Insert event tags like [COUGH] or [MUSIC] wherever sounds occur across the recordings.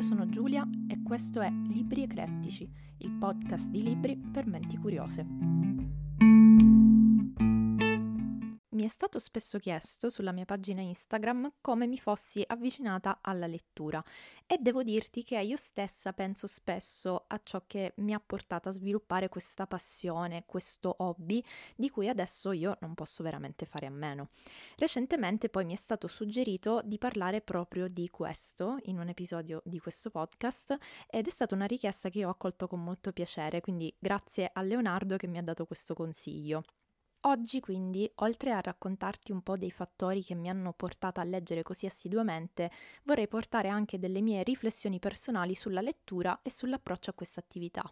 io sono Giulia e questo è Libri Eclettici, il podcast di libri per menti curiose. Stato spesso chiesto sulla mia pagina Instagram come mi fossi avvicinata alla lettura e devo dirti che io stessa penso spesso a ciò che mi ha portato a sviluppare questa passione, questo hobby di cui adesso io non posso veramente fare a meno. Recentemente poi mi è stato suggerito di parlare proprio di questo in un episodio di questo podcast ed è stata una richiesta che io ho accolto con molto piacere, quindi grazie a Leonardo che mi ha dato questo consiglio. Oggi quindi, oltre a raccontarti un po' dei fattori che mi hanno portata a leggere così assiduamente, vorrei portare anche delle mie riflessioni personali sulla lettura e sull'approccio a questa attività.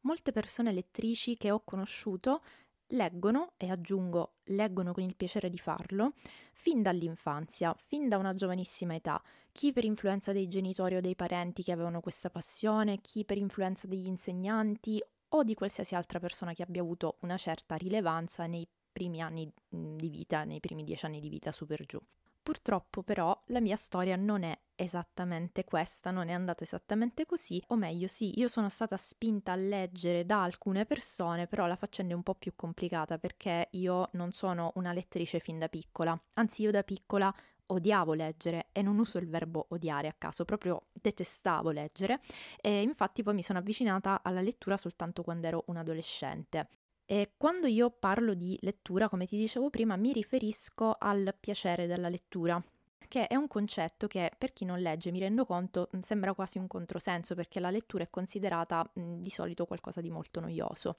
Molte persone lettrici che ho conosciuto leggono, e aggiungo leggono con il piacere di farlo, fin dall'infanzia, fin da una giovanissima età, chi per influenza dei genitori o dei parenti che avevano questa passione, chi per influenza degli insegnanti o di qualsiasi altra persona che abbia avuto una certa rilevanza nei primi anni di vita, nei primi dieci anni di vita super giù. Purtroppo però la mia storia non è esattamente questa, non è andata esattamente così, o meglio sì, io sono stata spinta a leggere da alcune persone, però la faccenda è un po' più complicata perché io non sono una lettrice fin da piccola, anzi io da piccola odiavo leggere e non uso il verbo odiare a caso, proprio detestavo leggere e infatti poi mi sono avvicinata alla lettura soltanto quando ero un adolescente. E quando io parlo di lettura, come ti dicevo prima, mi riferisco al piacere della lettura, che è un concetto che per chi non legge, mi rendo conto, sembra quasi un controsenso perché la lettura è considerata mh, di solito qualcosa di molto noioso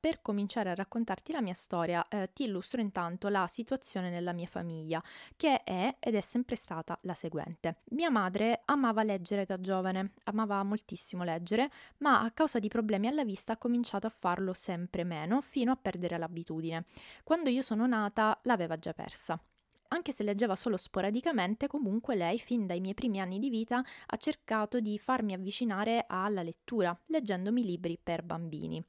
per cominciare a raccontarti la mia storia, eh, ti illustro intanto la situazione nella mia famiglia, che è ed è sempre stata la seguente. Mia madre amava leggere da giovane, amava moltissimo leggere, ma a causa di problemi alla vista ha cominciato a farlo sempre meno, fino a perdere l'abitudine. Quando io sono nata l'aveva già persa. Anche se leggeva solo sporadicamente, comunque lei, fin dai miei primi anni di vita, ha cercato di farmi avvicinare alla lettura, leggendomi libri per bambini.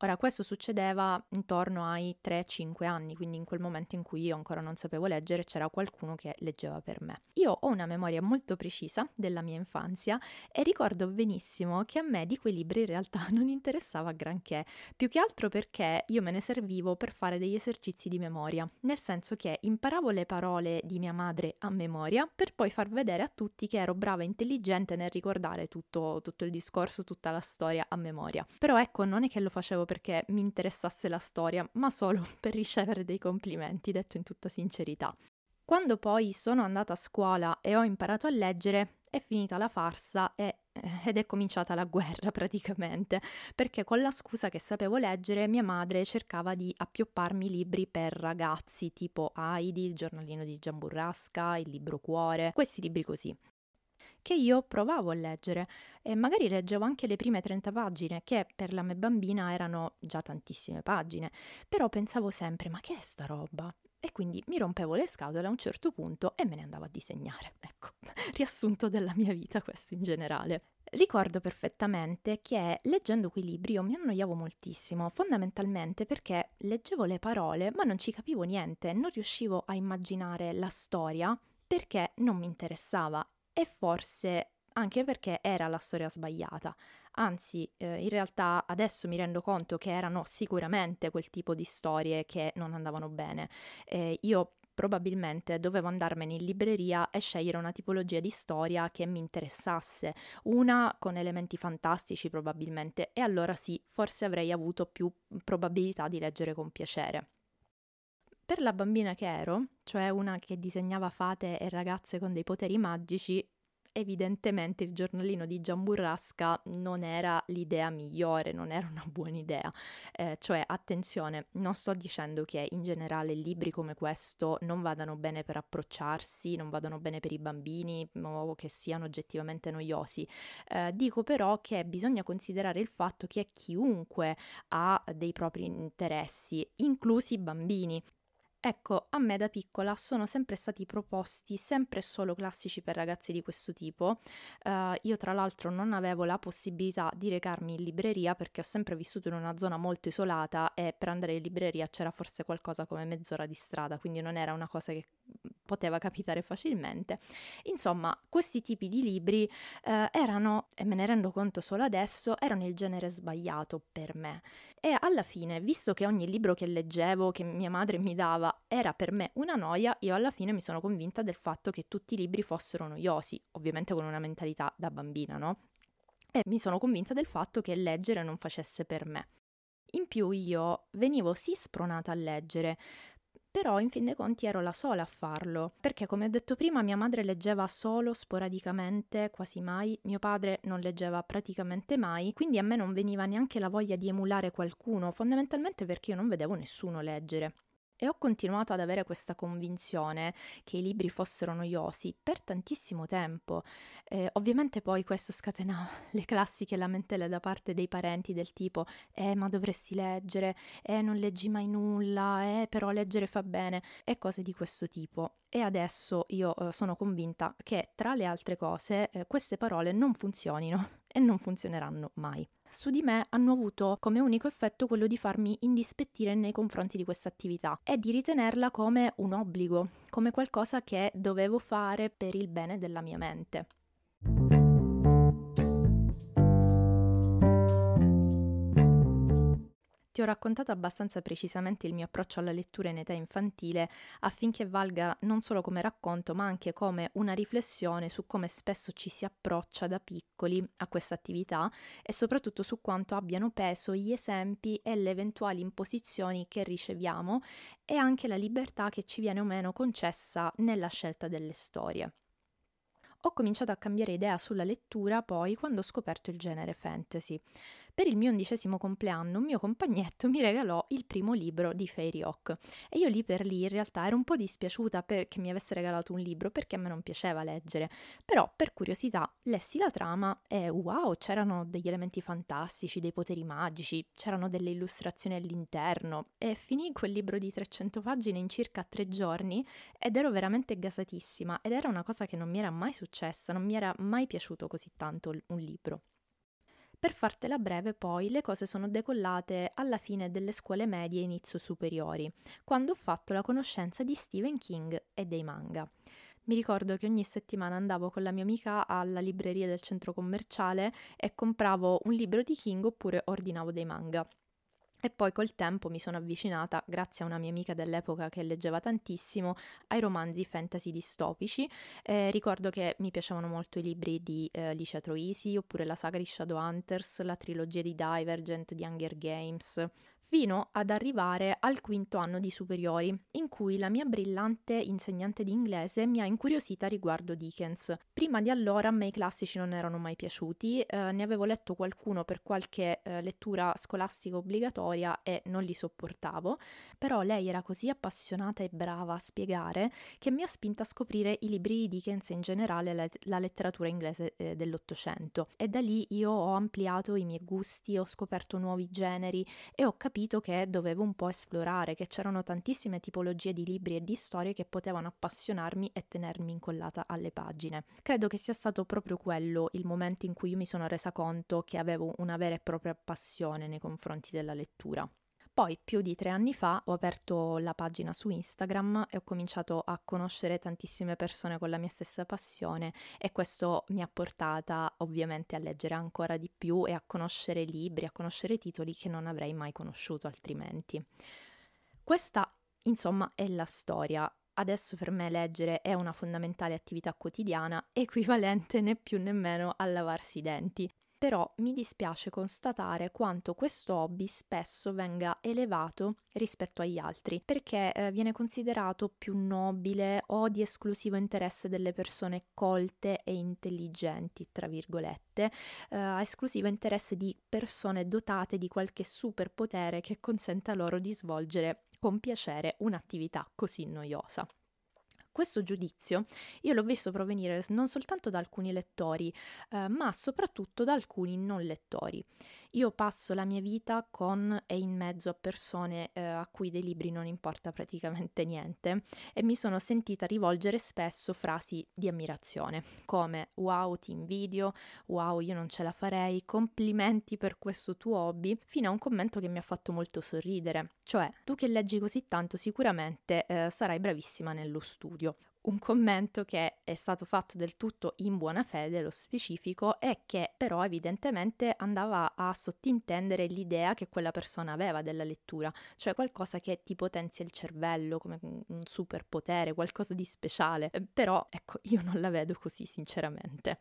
Ora, questo succedeva intorno ai 3-5 anni, quindi in quel momento in cui io ancora non sapevo leggere c'era qualcuno che leggeva per me. Io ho una memoria molto precisa della mia infanzia e ricordo benissimo che a me di quei libri in realtà [LAUGHS] non interessava granché, più che altro perché io me ne servivo per fare degli esercizi di memoria, nel senso che imparavo le parole di mia madre a memoria per poi far vedere a tutti che ero brava e intelligente nel ricordare tutto, tutto il discorso, tutta la storia a memoria. Però ecco, non è che lo facevo perché mi interessasse la storia, ma solo [LAUGHS] per ricevere dei complimenti, detto in tutta sincerità. Quando poi sono andata a scuola e ho imparato a leggere, è finita la farsa e, ed è cominciata la guerra [LAUGHS] praticamente, perché con la scusa che sapevo leggere mia madre cercava di appiopparmi libri per ragazzi tipo Heidi, il giornalino di Giamburrasca, il libro Cuore, questi libri così che io provavo a leggere e magari leggevo anche le prime 30 pagine, che per la mia bambina erano già tantissime pagine, però pensavo sempre ma che è sta roba? E quindi mi rompevo le scatole a un certo punto e me ne andavo a disegnare. [LAUGHS] Ecco, riassunto della mia vita questo in generale. Ricordo perfettamente che leggendo quei libri io mi annoiavo moltissimo, fondamentalmente perché leggevo le parole ma non ci capivo niente, non riuscivo a immaginare la storia perché non mi interessava e forse anche perché era la storia sbagliata. Anzi, eh, in realtà adesso mi rendo conto che erano sicuramente quel tipo di storie che non andavano bene. Eh, io probabilmente dovevo andarmene in libreria e scegliere una tipologia di storia che mi interessasse, una con elementi fantastici probabilmente, e allora sì, forse avrei avuto più probabilità di leggere con piacere. Per la bambina che ero, cioè una che disegnava fate e ragazze con dei poteri magici, evidentemente il giornalino di Giamburrasca non era l'idea migliore, non era una buona idea. Eh, cioè, attenzione, non sto dicendo che in generale libri come questo non vadano bene per approcciarsi, non vadano bene per i bambini o che siano oggettivamente noiosi. Eh, dico però che bisogna considerare il fatto che chiunque ha dei propri interessi, inclusi i bambini. Ecco, a me da piccola sono sempre stati proposti sempre solo classici per ragazzi di questo tipo. Uh, io tra l'altro non avevo la possibilità di recarmi in libreria perché ho sempre vissuto in una zona molto isolata e per andare in libreria c'era forse qualcosa come mezz'ora di strada, quindi non era una cosa che poteva capitare facilmente. Insomma, questi tipi di libri eh, erano, e me ne rendo conto solo adesso, erano il genere sbagliato per me. E alla fine, visto che ogni libro che leggevo, che mia madre mi dava, era per me una noia, io alla fine mi sono convinta del fatto che tutti i libri fossero noiosi, ovviamente con una mentalità da bambina, no? E mi sono convinta del fatto che leggere non facesse per me. In più io venivo sì spronata a leggere, però in fin dei conti ero la sola a farlo, perché come ho detto prima mia madre leggeva solo sporadicamente, quasi mai, mio padre non leggeva praticamente mai, quindi a me non veniva neanche la voglia di emulare qualcuno, fondamentalmente perché io non vedevo nessuno leggere. E ho continuato ad avere questa convinzione che i libri fossero noiosi per tantissimo tempo. Eh, ovviamente poi questo scatenava [LAUGHS] le classiche lamentele da parte dei parenti del tipo eh ma dovresti leggere, eh non leggi mai nulla, eh però leggere fa bene e cose di questo tipo. E adesso io eh, sono convinta che tra le altre cose eh, queste parole non funzionino [LAUGHS] e non funzioneranno mai su di me hanno avuto come unico effetto quello di farmi indispettire nei confronti di questa attività e di ritenerla come un obbligo, come qualcosa che dovevo fare per il bene della mia mente. Ti ho raccontato abbastanza precisamente il mio approccio alla lettura in età infantile affinché valga non solo come racconto ma anche come una riflessione su come spesso ci si approccia da piccoli a questa attività e soprattutto su quanto abbiano peso gli esempi e le eventuali imposizioni che riceviamo e anche la libertà che ci viene o meno concessa nella scelta delle storie. Ho cominciato a cambiare idea sulla lettura poi quando ho scoperto il genere fantasy. Per il mio undicesimo compleanno un mio compagnetto mi regalò il primo libro di Fairy Oak. E io lì per lì in realtà ero un po' dispiaciuta perché mi avesse regalato un libro perché a me non piaceva leggere, però per curiosità lessi la trama e wow, c'erano degli elementi fantastici, dei poteri magici, c'erano delle illustrazioni all'interno. E finì quel libro di 300 pagine in circa tre giorni ed ero veramente gasatissima ed era una cosa che non mi era mai successa, non mi era mai piaciuto così tanto un libro. Per fartela breve, poi, le cose sono decollate alla fine delle scuole medie e inizio superiori, quando ho fatto la conoscenza di Stephen King e dei manga. Mi ricordo che ogni settimana andavo con la mia amica alla libreria del centro commerciale e compravo un libro di King oppure ordinavo dei manga. E poi col tempo mi sono avvicinata, grazie a una mia amica dell'epoca che leggeva tantissimo, ai romanzi fantasy distopici. Eh, ricordo che mi piacevano molto i libri di eh, Licia Troisi, oppure la saga di Shadowhunters, la trilogia di Divergent, di Hunger Games fino ad arrivare al quinto anno di superiori, in cui la mia brillante insegnante di inglese mi ha incuriosita riguardo Dickens. Prima di allora a me i classici non erano mai piaciuti, eh, ne avevo letto qualcuno per qualche eh, lettura scolastica obbligatoria e non li sopportavo, però lei era così appassionata e brava a spiegare che mi ha spinta a scoprire i libri di Dickens e in generale la, la letteratura inglese eh, dell'Ottocento e da lì io ho ampliato i miei gusti, ho scoperto nuovi generi e ho capito capito che dovevo un po' esplorare, che c'erano tantissime tipologie di libri e di storie che potevano appassionarmi e tenermi incollata alle pagine. Credo che sia stato proprio quello il momento in cui io mi sono resa conto che avevo una vera e propria passione nei confronti della lettura. Poi, più di tre anni fa, ho aperto la pagina su Instagram e ho cominciato a conoscere tantissime persone con la mia stessa passione e questo mi ha portata ovviamente a leggere ancora di più e a conoscere libri, a conoscere titoli che non avrei mai conosciuto altrimenti. Questa, insomma, è la storia. Adesso per me leggere è una fondamentale attività quotidiana, equivalente né più né meno a lavarsi i denti però mi dispiace constatare quanto questo hobby spesso venga elevato rispetto agli altri, perché eh, viene considerato più nobile o di esclusivo interesse delle persone colte e intelligenti, tra virgolette, eh, a esclusivo interesse di persone dotate di qualche superpotere che consenta loro di svolgere con piacere un'attività così noiosa. Questo giudizio io l'ho visto provenire non soltanto da alcuni lettori, eh, ma soprattutto da alcuni non lettori. Io passo la mia vita con e in mezzo a persone eh, a cui dei libri non importa praticamente niente e mi sono sentita rivolgere spesso frasi di ammirazione come wow ti invidio, wow io non ce la farei, complimenti per questo tuo hobby, fino a un commento che mi ha fatto molto sorridere, cioè tu che leggi così tanto sicuramente eh, sarai bravissima nello studio un commento che è stato fatto del tutto in buona fede, lo specifico, e che però evidentemente andava a sottintendere l'idea che quella persona aveva della lettura, cioè qualcosa che ti potenzia il cervello come un superpotere, qualcosa di speciale. Però ecco, io non la vedo così sinceramente.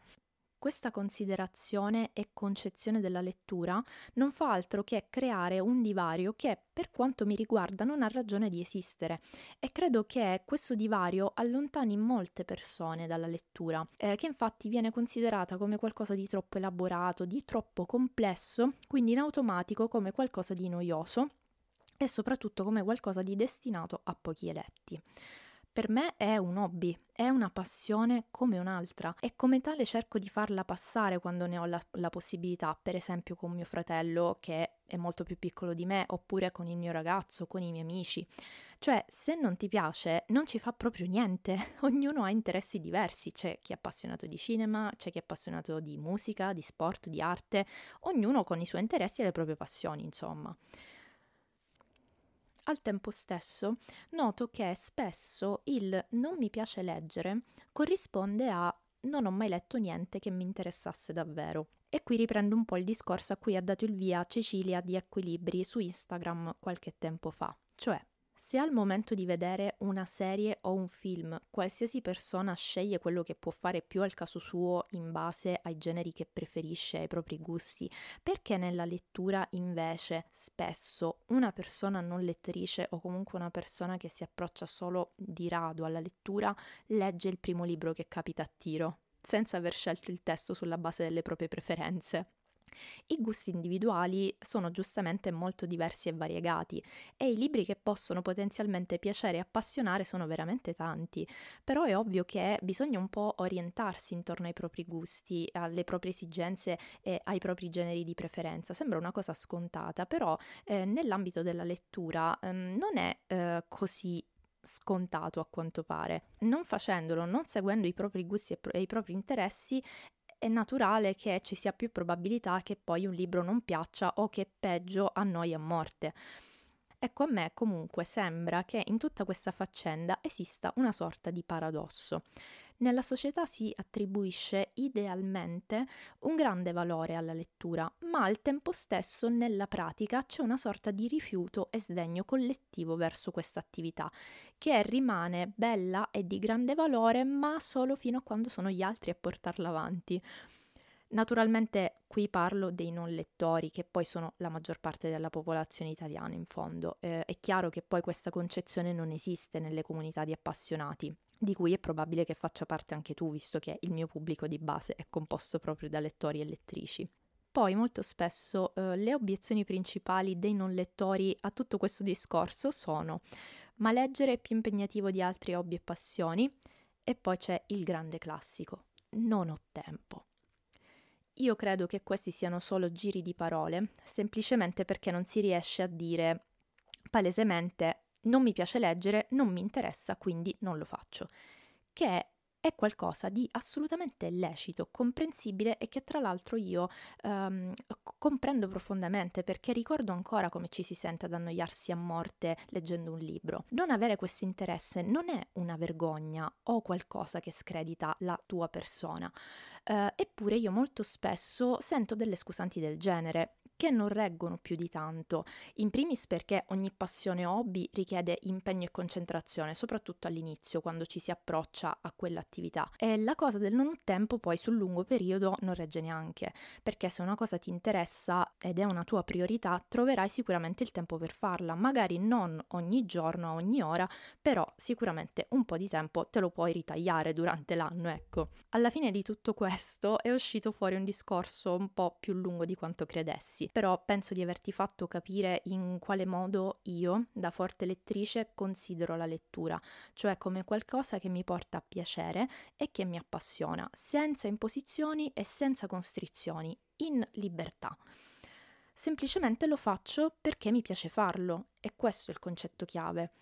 Questa considerazione e concezione della lettura non fa altro che creare un divario che, per quanto mi riguarda, non ha ragione di esistere e credo che questo divario allontani molte persone dalla lettura, eh, che infatti viene considerata come qualcosa di troppo elaborato, di troppo complesso, quindi in automatico come qualcosa di noioso e soprattutto come qualcosa di destinato a pochi eletti. Per me è un hobby, è una passione come un'altra e come tale cerco di farla passare quando ne ho la, la, possibilità, per esempio con mio fratello che è molto più piccolo di me, oppure con il mio ragazzo, con i miei amici. Cioè, se non ti piace, non ci fa proprio niente. [LAUGHS] Ognuno ha interessi diversi. C'è chi è appassionato di cinema, c'è chi è appassionato di musica, di sport, di arte, ognuno con i suoi interessi e le proprie passioni, insomma. Al tempo stesso noto che spesso il non mi piace leggere corrisponde a non ho mai letto niente che mi interessasse davvero. E qui riprendo un po' il discorso a cui ha dato il via Cecilia di Equilibri su Instagram qualche tempo fa, cioè se al momento di vedere una serie o un film qualsiasi persona sceglie quello che può fare più al caso suo in base ai generi che preferisce, ai propri gusti, perché nella lettura invece spesso una persona non lettrice o comunque una persona che si approccia solo di rado alla lettura legge il primo libro che capita a tiro, senza aver scelto il testo sulla base delle proprie preferenze? I gusti individuali sono giustamente molto diversi e variegati e i libri che possono potenzialmente piacere e appassionare sono veramente tanti, però è ovvio che bisogna un po' orientarsi intorno ai propri gusti, alle proprie esigenze e ai propri generi di preferenza. Sembra una cosa scontata, però eh, nell'ambito della lettura ehm, non è eh, così scontato a quanto pare. Non facendolo, non seguendo i propri gusti e, i propri interessi, è naturale che ci sia più probabilità che poi un libro non piaccia o che peggio annoi a morte. Ecco, a me comunque sembra che in tutta questa faccenda esista una sorta di paradosso nella società si attribuisce idealmente un grande valore alla lettura, ma al tempo stesso nella pratica c'è una sorta di rifiuto e sdegno collettivo verso questa attività, che rimane bella e di grande valore, ma solo fino a quando sono gli altri a portarla avanti. Naturalmente qui parlo dei non lettori, che poi sono la maggior parte della popolazione italiana in fondo. Eh, è chiaro che poi questa concezione non esiste nelle comunità di appassionati, di cui è probabile che faccia parte anche tu, visto che il mio pubblico di base è composto proprio da lettori e lettrici. Poi molto spesso eh, le obiezioni principali dei non lettori a tutto questo discorso sono ma leggere è più impegnativo di altri hobby e passioni e poi c'è il grande classico, non ho tempo. Io credo che questi siano solo giri di parole, semplicemente perché non si riesce a dire palesemente non mi piace leggere, non mi interessa, quindi non lo faccio, che è qualcosa di assolutamente lecito, comprensibile e che tra l'altro io um, comprendo profondamente perché ricordo ancora come ci si sente ad annoiarsi a morte leggendo un libro. Non avere questo interesse non è una vergogna o qualcosa che scredita la tua persona. Uh, eppure io molto spesso sento delle scusanti del genere che non reggono più di tanto, in primis perché ogni passione o hobby richiede impegno e concentrazione, soprattutto all'inizio, quando ci si approccia a quell'attività. E la cosa del non tempo poi sul lungo periodo non regge neanche, perché se una cosa ti interessa ed è una tua priorità, troverai sicuramente il tempo per farla, magari non ogni giorno, ogni ora, però sicuramente un po' di tempo te lo puoi ritagliare durante l'anno, ecco. Alla fine di tutto questo è uscito fuori un discorso un po' più lungo di quanto credessi Però penso di averti fatto capire in quale modo io, da forte lettrice, considero la lettura, cioè come qualcosa che mi porta a piacere e che mi appassiona, senza imposizioni e senza constrizioni, in libertà. Semplicemente lo faccio perché mi piace farlo e questo è il concetto chiave.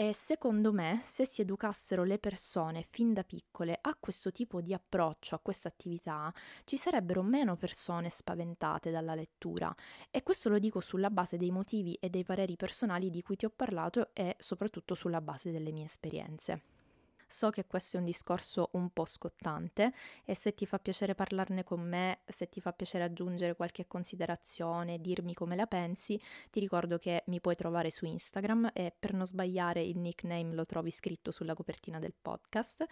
E secondo me, se si educassero le persone fin da piccole a questo tipo di approccio, a questa attività, ci sarebbero meno persone spaventate dalla lettura. E questo lo dico sulla base dei motivi e dei pareri personali di cui ti ho parlato e soprattutto sulla base delle mie esperienze. So che questo è un discorso un po' scottante e se ti fa piacere parlarne con me, se ti fa piacere aggiungere qualche considerazione, dirmi come la pensi, ti ricordo che mi puoi trovare su Instagram e per non sbagliare il nickname lo trovi scritto sulla copertina del podcast.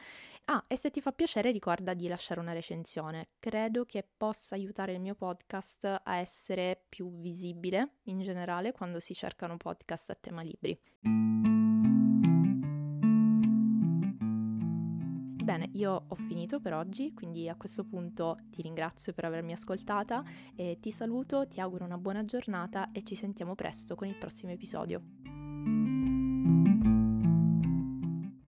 Ah, e se ti fa piacere ricorda di lasciare una recensione. Credo che possa aiutare il mio podcast a essere più visibile in generale quando si cercano podcast a tema libri. Bene, io ho finito per oggi, quindi a questo punto ti ringrazio per avermi ascoltata ti saluto, ti auguro una buona giornata e ci sentiamo presto con il prossimo episodio.